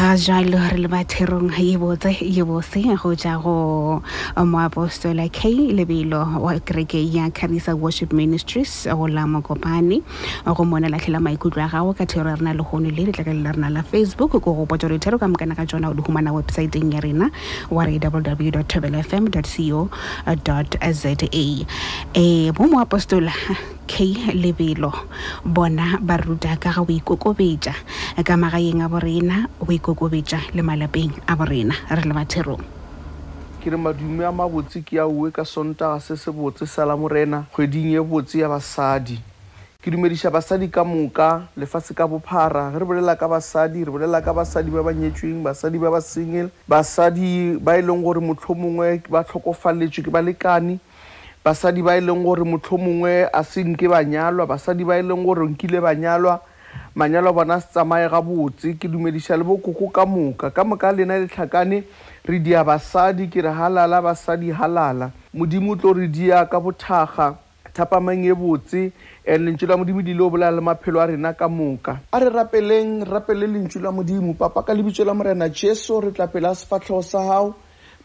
ga jalo re le batherong ye botse ye bose go ja go moapostola k lebelo wa kereke ya carisa worship ministries go la mokopane go mona latlhe la maikutlo a gago ka thero ya rena le gone le letlakale la rena la facebook ko go potsa dithero ka mokana ka tsona o di humana websaeteng ya rena wa re www tobelfm co za e bo moapostola K lebelo. Bona ba ruta ka ga go ikokobetša ka magaeng a borena, go ikokobetša le malapeng a borena re le batherong. Ke re madume a mabotse ke a uwe ka Sontaga se se botse sa la Morena kgweding ye botse ya basadi. Ke dumediša basadi ka moka, lefase ka bophara. Ge re bolela ka basadi, re bolela ka basadi ba ba nyetšweng, basadi ba ba single, basadi ba e leng gore mohlomongwe ba hlokofaletšwe ke balekane, Basadi ba e leng gore mohlomongwe a se nke ba nyalwa, basadi ba e leng gore nkile ba nyalwa, manyalo a bona a se tsamaye gabotse. Ke dumediša le bokoko ka moka. Ka moka lena letlhakane re dia basadi, ke re halala basadi halala. Modimo o tlo re dia ka bothaga. Thapameng e botse, and Lentšu la Modimo le ile go bolela le maphelo a rena ka moka. A re rapeleng, re rapele Lentšu la Modimo. Papa, ka Lebitso la Morena Jesu, re tla pela sefahlego sa Gago.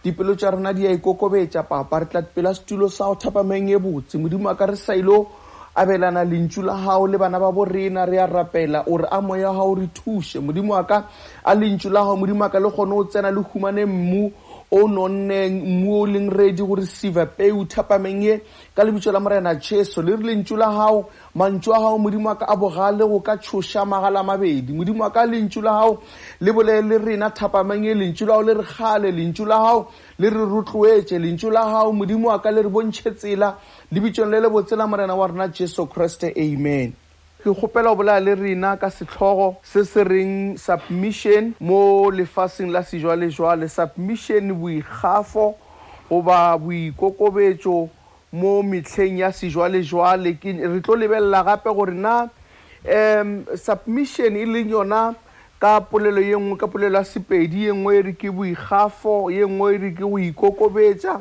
Dipelo tša rena di a ikokobetša, Papa. Re tla tpela setulo sa Gago thapameng e botse, Modimo wa ka, re sa ilo abelana Lentšu la Gago le bana babo rena. Re a rapela O re, A Moya wa Gago re thuše, Modimo wa ka. A Lentšu la Gago, Modimo wa ka, le kgone go tsena le humane mmu o nonneng, mmu o leng ready go receiver peu thapameng ye, ka Lebitso la Morena Jesu. Le re Lentšu la Gago, Mantšu a gago, Modimo wa ka, a bogale go ka tšhoša magala a mabedi. Modimo wa ka, Lentšu la gago le bolele le rena thapameng ye. Lentšu la gago le re kgale, Lentšu la gago le re rotloetše. Lentšu la gago, Modimo wa ka, le re bontšhe tsela. Lebitsong le le botse la Morena wa rena Jesu Kriste, amen. Ke kgopela o bolela le rena ka sehlogo se se reng Submission mo Lefaseng la Sejwalejwale, Submission, Boikgafo goba Boikokobetšo. Mo mehleng ya sejwalejwale, ke, re tlo lebelela gape gore na um submission e leng yona ka polelo ye nngwe, ka polelo ya Sepedi ye nngwe e re ke boikgafo, ye nngwe e re ke go ikokobetša.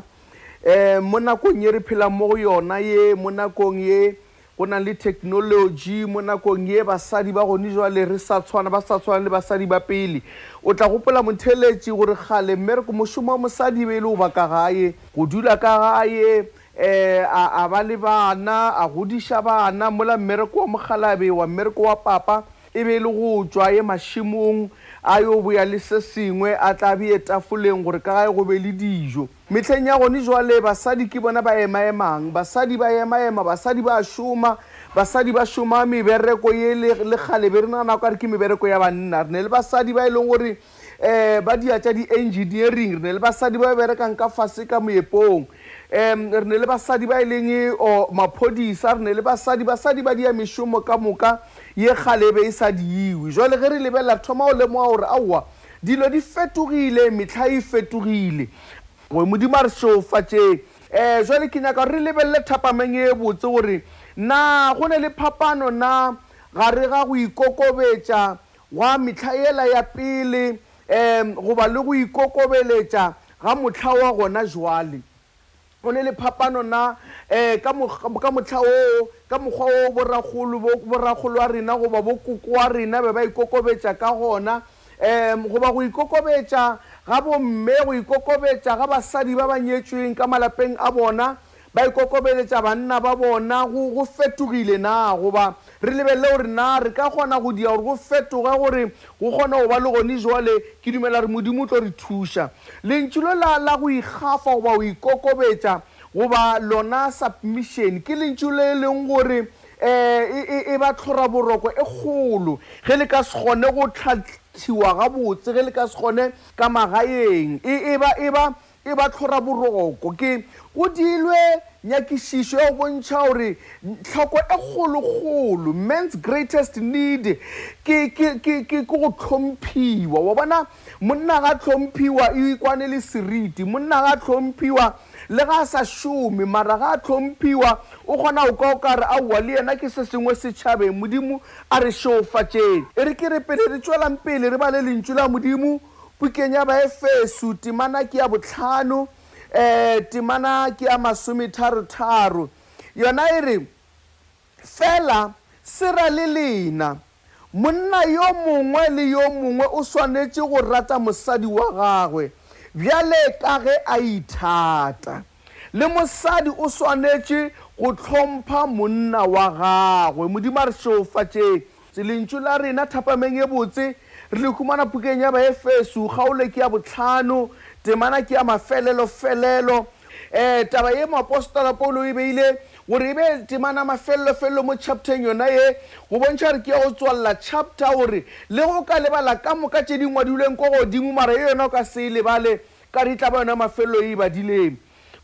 Um mo nakong ye re phelang mo go yona ye, mo nakong ye Go na le theknolotši mo nakong ye, basadi ba gone jwale re sa tshwana, ba sa tshwana le basadi ba pele. O tla gopola motheeletši gore kgale mmereko, mošomo wa mosadi e be e le go ba ka gae, go dula ka gae, um a, a ba le bana, a godiša bana, mola mmereko wa mokgalabje wa mmereko wa papa e be e le go tšwa ye mašemong a yo boya le se sengwe a tla beye tafoleng gore ka gae go be le dijo. Mehleng ya gone jwale basadi ke bona ba emaemang, basadi ba emaema, basadi ba šoma, basadi ba šoma mebereko ye le kgale be re nagana ka re ke mebereko ya banna. Re ne le basadi ba e leng gore um ba dia tša di-engineering re ne le basadi ba berekang ka fase ka moepong um re ne le basadi ba e leng e, o maphodisa re ne le basadi basadi ba dia mešomo ka moka ye kgale e be e sa diiwe jwale ge re lebelela thoma o lemoga gore aowa Dilo di fetogile, mehla e fetogile. Gore Modimo a re šeofatše. Um jwale ke nyaka re lebelele thapameng e botse gore na go ne le phapano na gare ga go ikokobetša gwa mehla yela ya pele um goba le go ikokobeletša ga mohla wa gona jwale. Go ne le phapano na? Ee, ka, ka mohla woo, ka mokgwa woo borakgolo, bo, borakgolo'a rena goba bokoko'a rena be ba ikokobetša ka gona, um, goba go ikokobetša ga bomme, go ikokobetša ga basadi ba ba nyetšweng ka malapeng a bona, ba ikokobeletša banna ba bona, go, go fetogile na? Goba Re lebelele gore na re ka kgona go dira gore go fetoge gore go kgone go ba le gone jwale. Ke dumela gore Modimo o tlo re thuša. Lentšu lela la go ikgafa goba go ikokobetša goba lona submission ke lentšu le e leng gore um e, e, e ba tlhoraboroko e kgolo ge le ka se kgone go tlhathiwa gabotse, ge le ka se kgone ka magaeng e, e ba, e ba e ba hlora boroko. Ke go diilwe nyakišišo ya go bontšha gore tlhoko e kgolokgolo, man's greatest need, ke, ke, ke, ke, ke go hlomphiwa. Wa bona, monna ga hlomphiwa e ikwane le seriti. Monna ga hlomphiwa le ga a sa šome, mara ga hlomphiwa o kgona go ka o ka re aowa le yena ke se sengwe setšhabeng. Modimo a re šeofatšeng. E re ke re pele re tšwelang pele re bale Lentšu la Modimo. Pukeng ya Baefeso, temana ke ya bohlano, um temana ke ya masometharo-tharo. Yona e re, Fela se ra le lena, monna yo mongwe le yo mongwe o swanetše go rata mosadi wa gagwe bjale ka ge a ithata. Le mosadi o swanetše go hlompha monna wa gagwe. Modimo a re šeofatšeng. Lentšu la rena thapameng ye botse re le humana pukeng ya Baefeso, kgaolo ke ya bohlano, temana ke ya mafelelofelelo. E, taba ye moapostola Paulo o e beile gore e be temana ya mafelelofelelo mo chapteng yona ye, go bontšha gore ke ya go tswalela chapter. O re, Le ge o ka lebala ka moka tše di ngwadilweng ko godimo, mara ye yona o ka se e lebale. Ka ditlabo yona mafelelo e e badileng.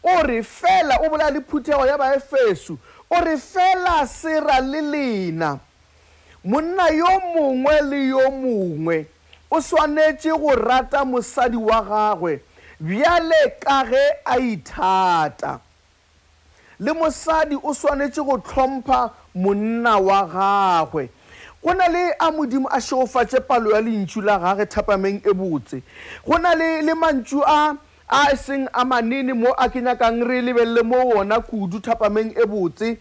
O re, Feela, o bolaya le phuthego ya Baefeso. O re, Feela se ra le lena. Monna yo mongwe le yo mongwe o swanetše go rata mosadi wa gagwe bjale ka ge a ithata. Le mosadi o swanetše go hlompha monna wa gagwe. Go na le a Modimo a šegofatše palo ya Lentšu la Gage thapameng e botse. Go na le, le mantšu a, a e seng a manene mo a ke nyakang re lebelele mo go wona kudu thapameng e botse.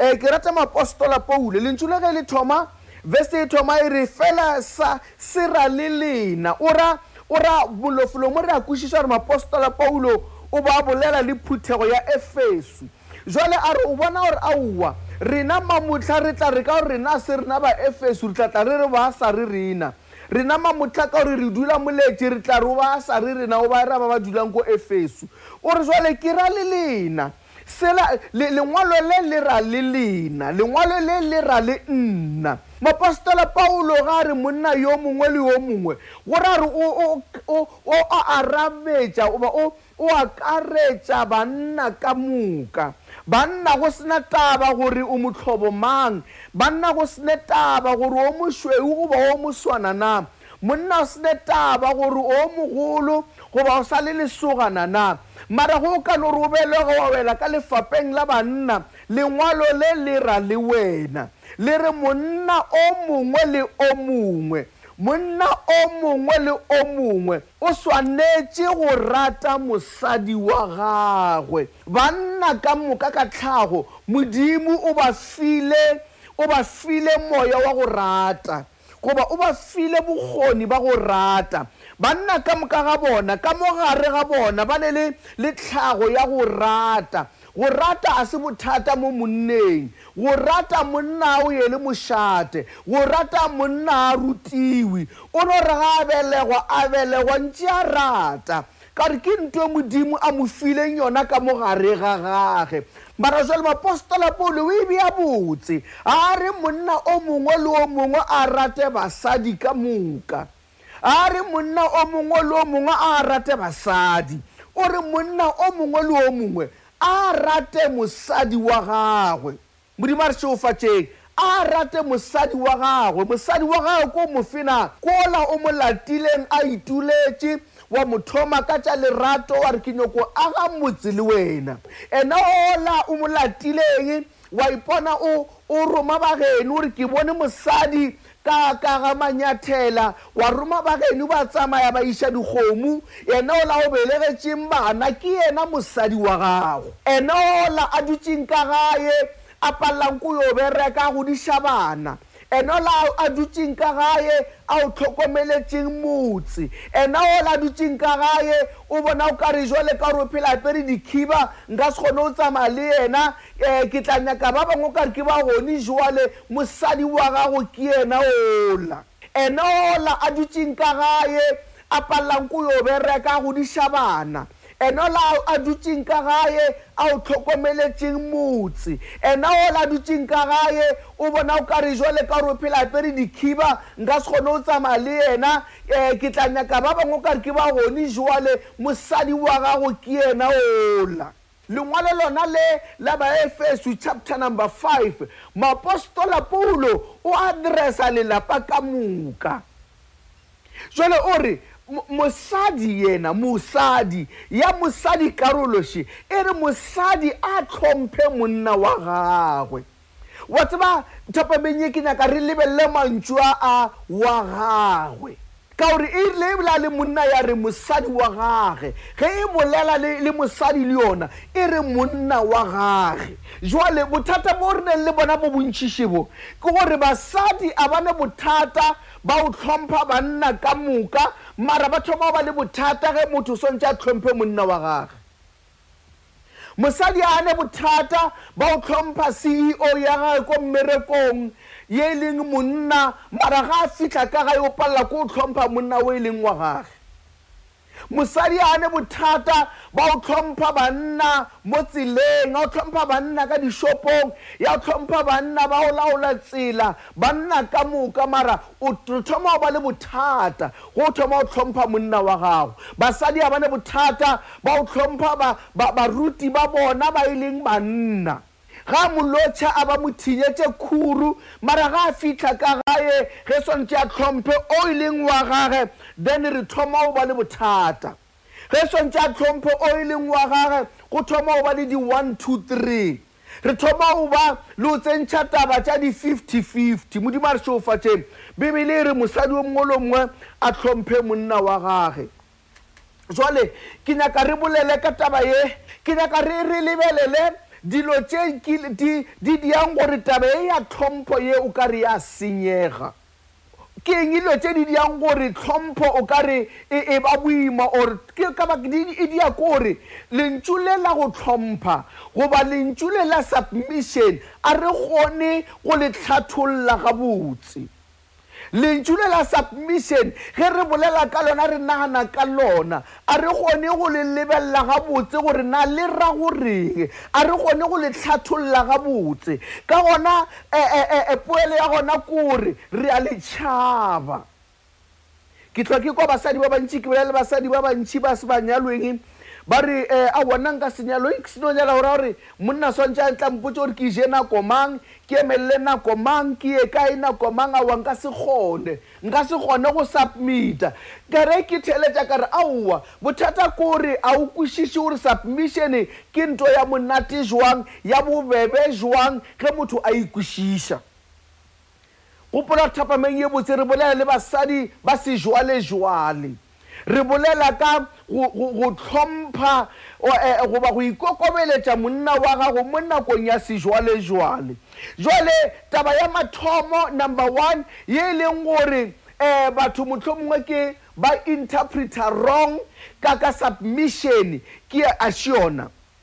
um ke rata moapostola poule lentšu la ge le thoma vese e thoma e re fela sa se ra le lena o ra o ra bolofelo mo re a kwešiša gore moapostola paulo o ba bolela le phuthego ya efesu jwale a re o bona gore aowa rena mamotlha re tla re ka gore rena se rena ba efesu re tla tla re re ba sa re rena rena mamotlha ka gore re dula moletše re tla re o ba sa re rena o ba era ba ba dulang ko efesu o re jwale ke ra le lena Sela, le, lengwalo le le ra le lena, lengwalo le le ra le nna. Moapostola Paulo ga a re monna yo mongwe le yo mongwe, go ra re o, o, o, o a arabetša goba o, o akaretša banna ka moka. Banna, go se na taba gore o mohlobo mang, banna go se ne taba gore o mošweu goba o moswana na, Monna o se ne taba gore o mogolo goba o sa le lesogana na, mara ge o ka no re o belega wa wela ka lefapeng la banna, Lengwalo le le ra le wena. Le re, Monna o mongwe le o mongwe, monna o mongwe le o mongwe o swanetše go rata mosadi wa gagwe. Banna ka moka ka tlhago Modimo o ba file, o ba file moya wa go rata. Goba o ba file bokgoni ba go rata. Banna ka moka ga bona, ka mo gare ga bona, ba ne le, le tlhago ya go rata. Go rata ga se bothata mo monneng. Go rata monna a o yele mošate. Go rata monna a rutiwi. O no re ga a belegwa, a belegwa ntše a rata. Ka re ke nto e Modimo a mo fileng yona ka mo gare ga gage. Mara jwale moapostola Paulo o e bea botse. A re monna o mongwe le o mongwe a rate basadi ka moka. A re monna o mongwe le o mongwe a rate basadi. O re monna o mongwe le o mongwe a rate mosadi wa gagwe. Modimo a re šegofatšeng, a rate mosadi wa gagwe. Mosadi wa gagwe ko mo fena, ko la o mo latileng a ituletše, wa mo thoma ka tša lerato, wa re ke nyoko aga motse le wena. Ena o la o mo latileng, wa ipona o, o roma bageno, o re ke bone mosadi Ka ka ga Manyathela, wa roma bageno ba tsamaya ba iša dikgomo. Yena ola o belegetšeng bana ke yena mosadi wa gago. Ena ola a dutšeng ka gae, a palelang ko yo bereka, a godiša bana. Ena ola a dutšeng ka gae, a o hlokomeletšeng motse. Ena ola a dutšeng ka gae, o bona o ka re jwale ka gore o phela apere dikhiba, nka se kgone go tsamaya le yena. E, ke tla nyaka ba bangwe ka re ke ba goni joale, mosadi wa gago ke yena ola. Ena ola a dutšeng ka gae, a pallang ko yo bereka, a godiša bana. Ena ola a dutšeng ka gae, a o tlhokomeletšeng motse. Ena ola a dutšeng ka gae, o bona o ka re joale ka gore o phela apere dikhiba, nka se kgone go tsamaya le yena. E, ke tla nyaka ba bangwe ka re ke ba goni joale, mosadi wa gago ke yena ola. Lengwalo lona le la Baefeso chapter number five, moapostola Paulo o addressa lelapa ka moka. Jwale o re, mosadi yena, mosadi, ya mosadi karolo še, e re mosadi a hlomphe monna wa gagwe. Wa tseba, thapameng ye ke nyaka re lebelele mantšu a a wa gagwe. Ka gore e rile e bolela le monna ya re mosadi wa gage, ge e bolela le, le mosadi le yona e re monna wa gage. Jwale bothata bo re neng le bona bo bontšiše bo, ke gore basadi a ba ne bothata ba go hlompha banna ka moka, mara ba thoma go ba le bothata ge motho o swantše a hlomphe monna wa gage. Mosadi a ne bothata ba go hlompha CEO ya gage ko mmerekong, ye e leng monna, mara ga a fihla ka gae o palela ko go hlompha monna o e leng wa gage. Mosadi a ne bothata ba go hlompha banna mo tseleng, ya go hlompha banna ka dishopong, ya go hlompha banna ba go laola tsela, banna ka moka, mara O tlo thoma go ba le bothata go o thoma go hlompha monna wa gago. Basadi ga ba ne bothata ba go hlompha ba, ba, baruti ba bona ba e leng banna. Ga a mo lotšha a ba mo thinyetše khuru, mara ga a fihla ka gae ge swantše a hlomphe o e leng wa gage, then re thoma go ba le bothata. Ge swantše a hlomphe o e leng wa gage, go thoma go ba le di-one, two, three. Re thoma go ba le go tsentšha taba tša di-fifty-fifty. Modimo a re šeofatšeng. Bibele e re mosadi o mongwe le o mongwe a hlomphe monna wa gage. Jwale ke nyaka re bolele ka taba ye. Ke nyaka re re lebelele dilo tše di diang gore taba ye ya tlhompho ye o ka re ya senyega. Ke eng dilo tše di diang gore tlhompho o ka re e eba boima? Or ke ka baka di e dia ke gore lentšu le la go tlhompha goba lentšu le la submission a re kgone go le hlatholla gabotse. Lentšu le la submission ge re bolela ka lona re nagana ka lona. A re kgone go le lebelela gabotse gore na le ra go reng. A re kgone go le hlatholla gabotse. Ka gona, e, e, e, e, poelo ya gona ke gore re a le tšhaba. Ke hlwa ke kwa basadi ba bantši, ke bolela le basadi ba bantši ba se ba nyalweng, ba re, e, Aowa, nna nka se nyalwe. Ke seno nyala go ra gore monna swantše a tla mpotša gore ke je nako mang, ke emelele nako mang, ke ye kae nako mang. Aowa, nka se kgone. Nka se kgone go submita. Ka re ke theletša ka re, Aowa, bothata ko re a o kwešiše gore submission ke nto ya monate jwang, ya bobebe jwang ge motho a e kwešiša. Gopola thapameng ye botse, re bolela le basadi ba sejwalejwale. Re bolela ka go, go, go hlompha o, e, goba go ikokobeletša monna wa gago mo nakong ya sejwalejwale. Jwale, taba ya mathomo, number one, ye e leng gore e, batho mohlomongwe ke ba interpreta wrong ka, ka submission, ke a šiona.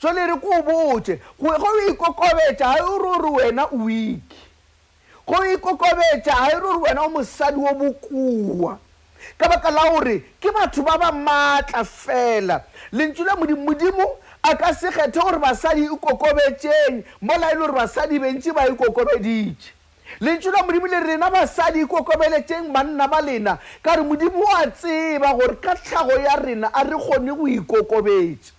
Jwale re ko botše, go go ikokobetša ga e rore wena o weak. Go ikokobetša ga e rore wena o mosadi wo bokoa. Ka baka la gore ke batho ba ba maatla fela. Lentšu la Modimo, Modimo a ka se kgethe gore basadi ikokobetšeng mola e le gore basadi bentši ba ikokobeditše. Lentšu la Modimo le rena basadi ikokobeletšeng banna ba lena, ka gore Modimo o a tseba gore ka tlhago ya rena a re kgone go ikokobetša.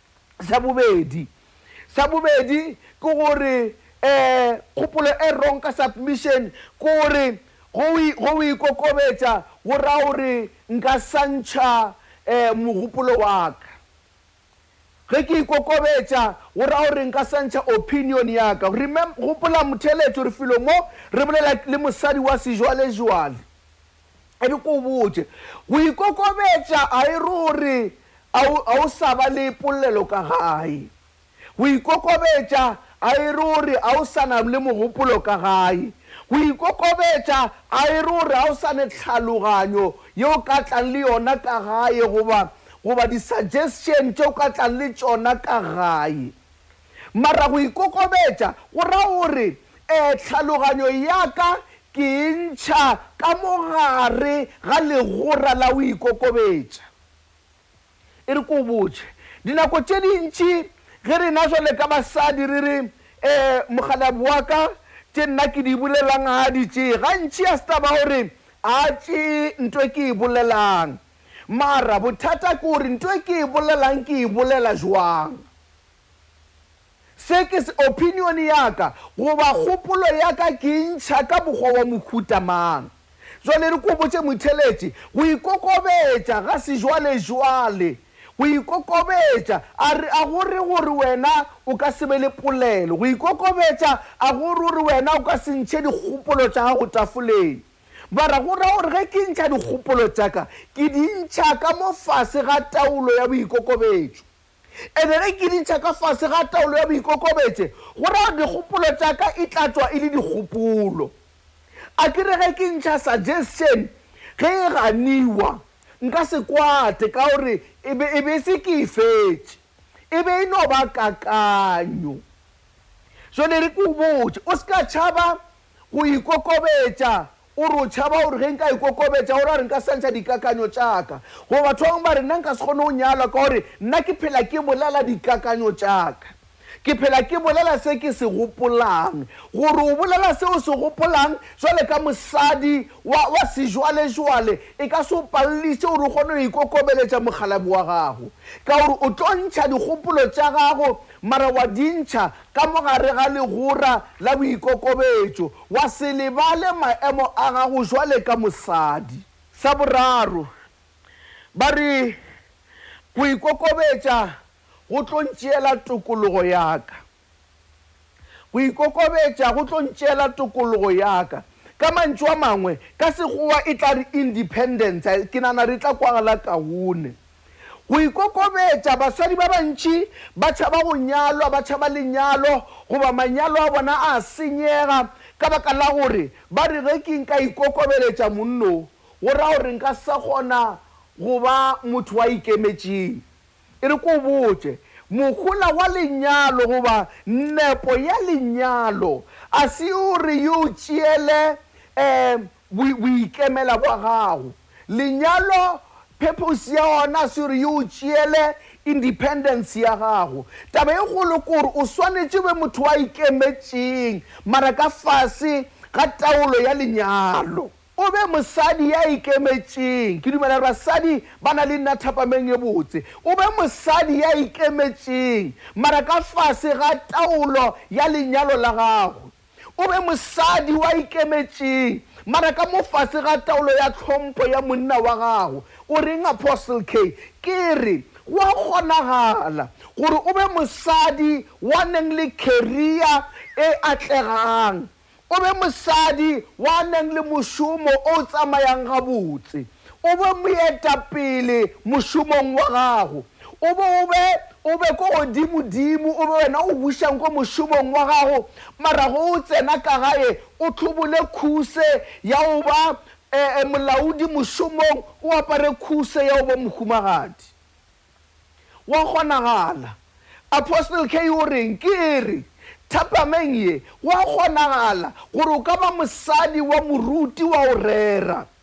Sa bobedi, sa bobedi ke gore um kgopolo e wrong ka submission ke gore go go o ikokobetša go raya gore nka santšha um mogopolo wa ka. Ge ke ikokobetša go raya gore nka santšha opinion ya ka. Remem, gopola motheletšo re filo mo re bolela le mosadi wa sejwalejwale. E re ke o botše, go ikokobetša ga e re gore ga o sa ba le polelo ka gae. Go ikokobetša ga e re gore ga o sa na le mogopolo ka gae. Go ikokobetša ga e re gore ga o sa ne tlhaloganyo ye o ka tlang le yona ka gae goba di-suggestion tše o ka tlang le tšona ka gae. Mara go ikokobetša go ra gore tlhaloganyo ya ka ke e ntšha ka mo gare ga legora la go ikokobetša. E re ke o botše, dinako tše dintši ge rena jwale ka basadi re re, Mokgalabje wa ka, tše nna ke di bolelang ga a di tšee, gantši a se taba ya gore ga a tšee nto e ke e bolelang, mara bothata ke gore nto e ke e bolelang ke e bolela bjang. Se ke se, opinion ya ka, goba kgopolo ya ka ke e ntšha ka mokgwa wa mohuta mang? Jwale re ko botše motheletši, go ikokobetša ga sejwalejwale, go ikokobetša, a re, a go re gore wena o ka se be le polelo? Go ikokobetša, a go re gore wena o ka se ntšhe dikgopolo tša gago tafoleng? Mara go ra gore ge ke ntšha dikgopolo tša ka, ke di ntšha ka mo fase ga taolo ya boikokobetšo. E be ge ke ditšha ka fase ga taolo ya boikokobetše, go ra gore dikgopolo tša ka e tla tšwa e le dikgopolo. A ke re ge ke ntšha suggestion, ge e ganiwa, nka se kwate ka gore e be e be se ke e fetše. E be e no ba kakanyo. Jwale re ke o botše, o se ka tšhaba go ikokobetša O re o tšhaba gore ge nka ikokobetša, o ra gore nka sa ntšha dikakanyo tša ka. Goba batho ba bangwe ba re, Nna nka se kgone go nyalwa ka gore nna ke phela ke bolela dikakanyo tša ka. Ke phela ke bolela se ke se gopolang. Gore o bolela se o se gopolang bjale ka mosadi wa, wa sejwalejwale e ka se o paleliše gore o kgone go ikokobeletša mokgalabje wa gago. Ka gore o tlo ntšha dikgopolo tša gago, mara wa di ntšha ka mo gare ga legora la boikokobetšo, wa se lebale maemo a gago bjale ka mosadi. Sa boraro, ba re, Go ikokobetša go tlo ntšeela tokologo ya ka. Go ikokobetša go tlo ntšeela tokologo ya ka. Ka mantšu a mangwe, ka Sekgowa e tla re independence, ke nagana re tla kwagala kaone. Go ikokobetša, Basadi ba bantši ba tšhaba go nyalwa, ba tšhaba lenyalo goba manyalo a bona a senyega ka baka la gore ba re, Ge ke nka ikokobeletša monno wo, go ra gore nka se kgona go ba motho wa ikemetšeng. E re ke o botše, mohola wa lenyalo goba nepo ya lenyalo a se yo re yo tšeele um Boikemela bwa gago. Lenyalo purpose ya ona se gore e o tšeele independence ya gago. Taba e kgolo ke gore o swanetše o be motho wa ikemetšeng mara ka fase ga taolo ya lenyalo. O be mosadi ya ikemetšeng. Ke dumela gore basadi ba na le nna thapameng e botse. O be mosadi ya ikemetšeng mara ka fase ga taolo ya lenyalo la gago. O be mosadi wa ikemetšeng, mara ka mo fase ga taolo ya tlhompho ya monna wa gagwe. O reng, Apostle K? Ke re, go a kgonagala gore o be mosadi wa neng le kheria e atlegang, o be mosadi wa neng le mošomo o tsamayang gabotse. O be moetapele mošomong wa gago. O be, o be, o be ko godimodimo, o be wena o bušang ko mošomong wa gago, mara ge o tsena ka gae, o tlhobole khuse ya go ba eh, eh, molaodi mošomong, o apare khuse ya go ba mohumagadi. Wa kgonagala. Apostle Kay o reng? Ke e re, Thapameng ye, go a kgonagala gore o ka ba mosadi wa moruti wa go rera.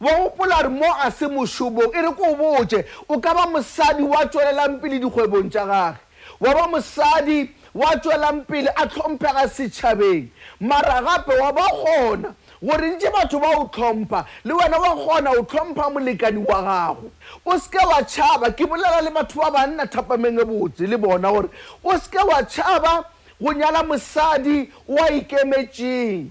Wa gopola re mo a se mošobong. E re ke o botše, o ka ba mosadi wa tšwelelang pele dikgwebong tša gage, wa ba mosadi wa tšwelang pele a tlhomphega setšhabeng, mara gape wa ba gona gore ntše batho ba o tlhompha, le wena wa kgona go tlhompha molekani wa gago. O se ke wa tšhaba, ke bolela le batho ba banna thapameng e botse le bona gore o se ke wa tšhaba go nyala mosadi o a ikemetšeng.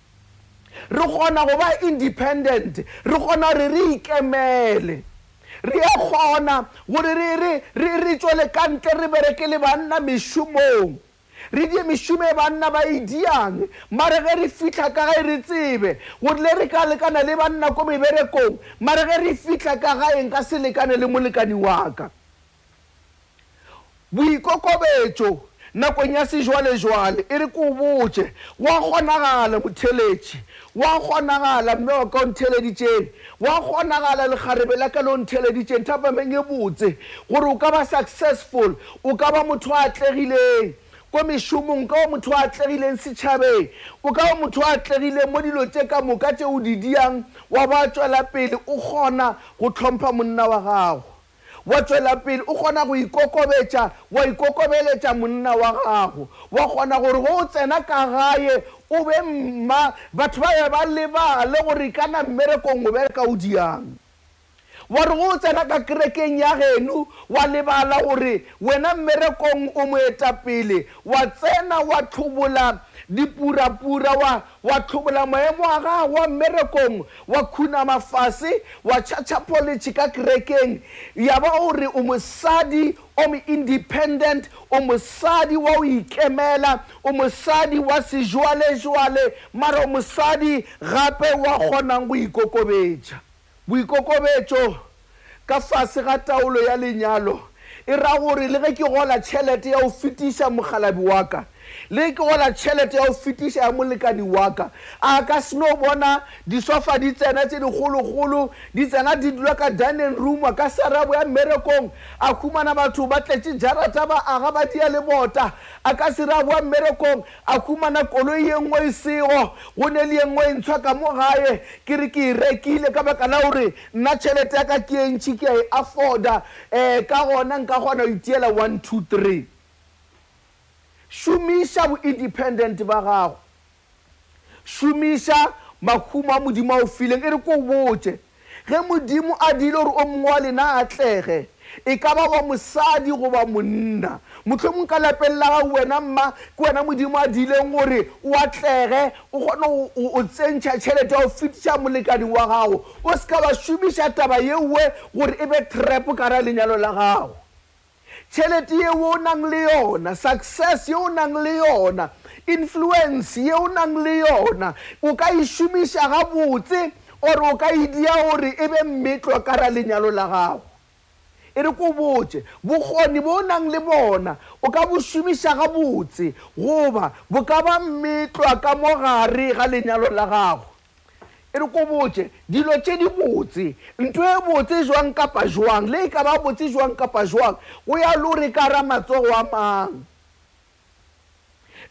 Re kgona go ba independent, re kgona gore re ikemele. Re a kgona gore re, re, re, re tšwele ka ntle re bereke le banna mešomong. Re die mešomo e banna ba e diang. Mara ge re fihla ka gae re tsebe gore le re ka lekana le banna ko meberekong, mara ge re fihla ka gae nka se lekane le molekani wa ka. Boikokobetšo nakong ya sejwalejwale e re ke o botše, go a kgonagala motheletši, go a kgonagala mme wa ka o ntheleditšeng, go a kgonagala lekgarebe la ka le o ntheleditšeng thapameng e botse, gore o ka ba successful, o ka ba motho a atlegileng ko mešomong, o ka ba motho a atlegileng setšhabeng, o ka ba motho a atlegileng mo dilo tše ka moka tše o di diang wa ba tšwela pele o kgona go hlompha monna wa gago. Wa tšwela pele, o kgona go ikokobetša, wa ikokobeletša monna wa gago. Wa kgona gore ge o tsena ka gae o be mma, batho ba be ba lebale gore kana mmerekong o bereka o diang. Wa re ge o tsena ka kerekeng ya geno, wa lebala gore wena mmerekong o moetapele. Wa tsena wa tlhobola dipurapura, wa. wa hlobola maemo a gago wa mmerekong, wa khunama fase, wa tšhatšha poletše ka kerekeng, ya ba o re o mosadi o mo-independent, o mosadi wa go ikemela, o mosadi wa sejwalejwale, mara o mosadi gape wa kgonang go ikokobetša. Boikokobetšo ka fase ga taolo ya lenyalo e ra gore le ge ke gola tšhelete ya go fetiša mokgalabje wa ka, le ge ke gola tšhelete ya go fetiša ya molekani wa ka, a ka se no bona disofa di tsena tše dikgolokgolo di tsena di dula ka dining room ka sare a boya mmerekong a humana batho ba tletše jarata ba aga ba dia le bota, a ka se re a boa mmerekong a humana koloi ye nngwe e sego go ne le ye nngwe e ntshwa ka mo gae ke re ke e rekile ka baka la gore nna tšhelete ya ka ke e ntšhi ke a e afforda um ka gona nka kgona go itiela one two three šomiša bo-independent ba gago šomiša mahumo a modimo a o fileng e re ko o botše Ge Modimo a dirile gore o mongwe wa lena a atlege, e ka ba wa mosadi goba monna, mohlomong ka lapeng la gago, wena mma, ke wena Modimo a dirileng gore o atlege, o kgone go tsentšha tšhelete ya go fetiša molekani wa gago. O se ka wa šomiša taba ye nngwe gore e be trap ka gare ga lenyalo la gago. Tšhelete ye o nang le yona, success ye o nang le yona, influence ye o nang le yona, o ka e šomiša gabotse or o ka e dia gore e be mmetlo ka ra lenyalo la gago. E re ko botše, bokgoni bo o nang le bona o ka bo šomiša gabotse goba bo ka ba mmetlo ka mo gare ga lenyalo la gago? E re ko botše dilo tše di botse, nto e botse jwang kapa jwang, le e ka ba botse jwang kapa jwang, go ya lo re ka ra matsogo a mang.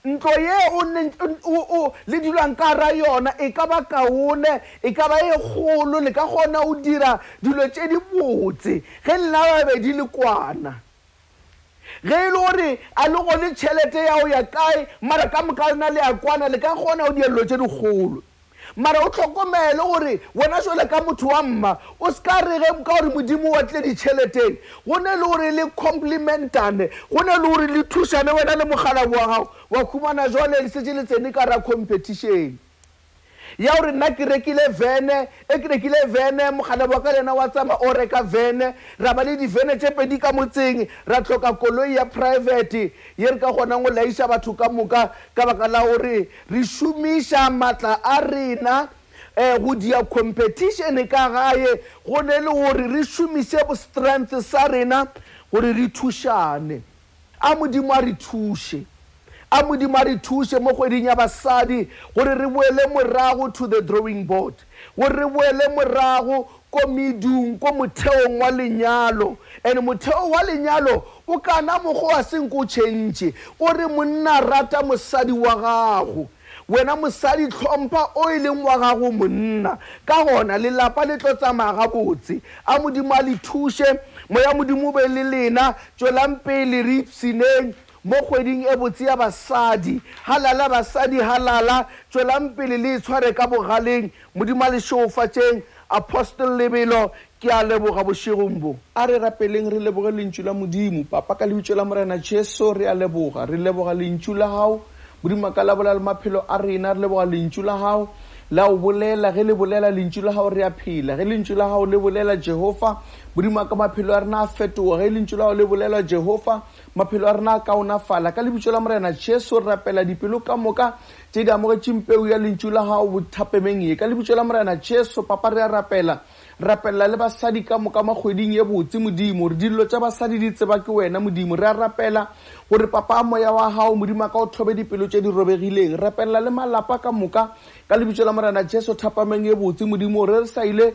Nto ye o neng o, o, le dulang ka ra yona e ka ba kaone, e ka ba e kgolo, le ka kgona go dira dilo tše di botse ge nna babedi le kwana. Ge e le gore a le gone tšhelete ya go ya kae, mara ka moka lona le a kwana, le ka kgona go dira dilo tše dikgolo. Mara o hlokomele gore wena jwale ka motho wa mma, o se ka re ge ka gore Modimo wa tle ditšheleteng, go ne le gore le complementane, go ne le gore le thušane wena le mokgalabo wa gago, wa khumana jwale le setše le tsene ka ra competition. ya gore nna ke rekile vene e ke rekile vene mokgalabo wa ka le yena wa tsama o reka vene ra ba le divene tše pedi ka motseng ra tlhoka koloi ya private ye re ka kgonang go laiša batho ka moka ka baka la gore re šomiša maatla a rena um go dia competition ka gae go ne le gore re šomiše strength sa rena gore re thušane A Modimo a re thuše. A Modimo a re thuše mo kgweding ya basadi gore re boele morago to the drawing board, gore re boele morago ko medung, ko motheong wa lenyalo. And motheo wa lenyalo o kana mokgwa wa seng ko o change, o re monna rata mosadi wa gago. Wena mosadi, hlompha o e leng wa gago monna, ka gona lelapa le tlo tsamaya gabotse. A Modimo a le thuše. Moya wa Modimo o be le lena. Tšwelang pele, re ipshineng mo kgweding e botse ya basadi. Halala, basadi, halala! Tšwelang pele le e tshware ka bogaleng. Modimo a le šegofatšeng, Apostle Lebelo, ke a leboga bošegong bo. A re rapeleng re leboge Lentšu la Modimo. Papa, ka Lebitso la Morena Jesu, re a leboga. Re leboga Lentšu la Gago, Modimo, ka la bolela le maphelo a rena. Re leboga Lentšu la Gago. La O bolela. Ge Le bolela, Lentšu la Gago, re a phela. Ge Lentšu la Gago le bolela, Jehofa, Modimo wa ka, maphelo a rena a fetoga. Ge Lentšu la Gago le bolelwa, Jehofa, maphelo a rena a kaonafala. Ka Lebitso la Morena Jesu, re rapela dipelo ka moka Tše di amogetšeng peu ya Lentšu la Gago bothapemeng ye. Ka Lebitso la Morena Jesu, Papa, re a rapela. Rapelela le basadi ka moka mwa kgweding ye botse, Modimo. Re dillo tša basadi di tseba ke Wena, Modimo. Re a rapela, gore, Papa, Moya wa Gago, Modimo a ka o thobe dipelo tše di robegileng. Rapelela le malapa ka moka, ka Lebitso la Morena Jesu, thapameng ye botse, Modimo, gore re sa ile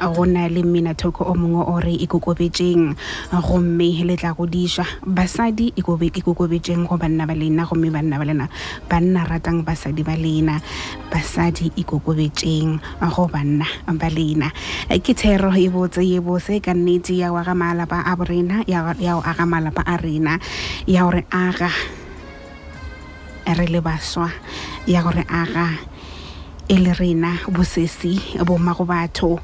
go na le mminatoko o mongwe o re ikokobetšeng gomme le tla godišwa basadi ikokobetšeng go banna ba lena gomme banna ba lena banna ratang basadi ba lena basadi ikokobetšeng go banna ba lena ke thero e botse ye bose ka nnete ya go aga malapa a borena ya go aga malapa a rena ya gore aga re le baswa ya gore aga e le rena bosesi boma go batho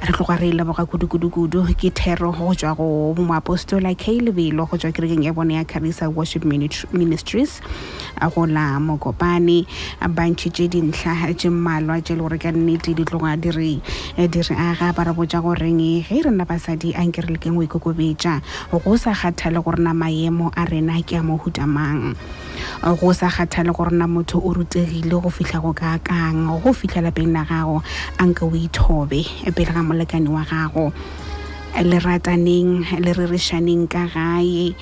re tloga re leboga kudu-kudu-kudu ke thero go tswa go moapostola k lebelo go tswa kerekeng ya bone ya carisa worship ministries go la mokopane ba ntšhitše dintlha tše mmalwa tše le gore ka nnete di tloga di re aga ba re botsa goreng ge rena basadi a nke re lekeng go ikokobetša go sa kgathale gore na maemo a rena ke a mohuta mang go sa kgathale gore na motho o rutegile go fihla go ka kang go fihla lapeng la gago a nke o ithobe pele ga molekane wa gago le rataneng le rerišaneng ka gae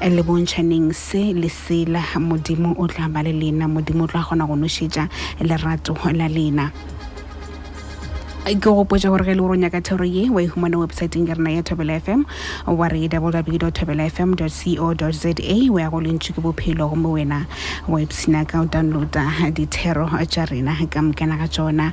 le bontšhaneng se le sela modimo o tla ba le lena modimo o tla kgona go nošetša lerato la lena ke go potsa gore ge e le gore o nyaka thero ye wa e humana websiteng ya rena ya thobela fm wa re www thobela fm co za wa ya go lentšhi ke bophelo gomme wena wa ipshina ka o downloada dithero tša rena ka mokena ga tsona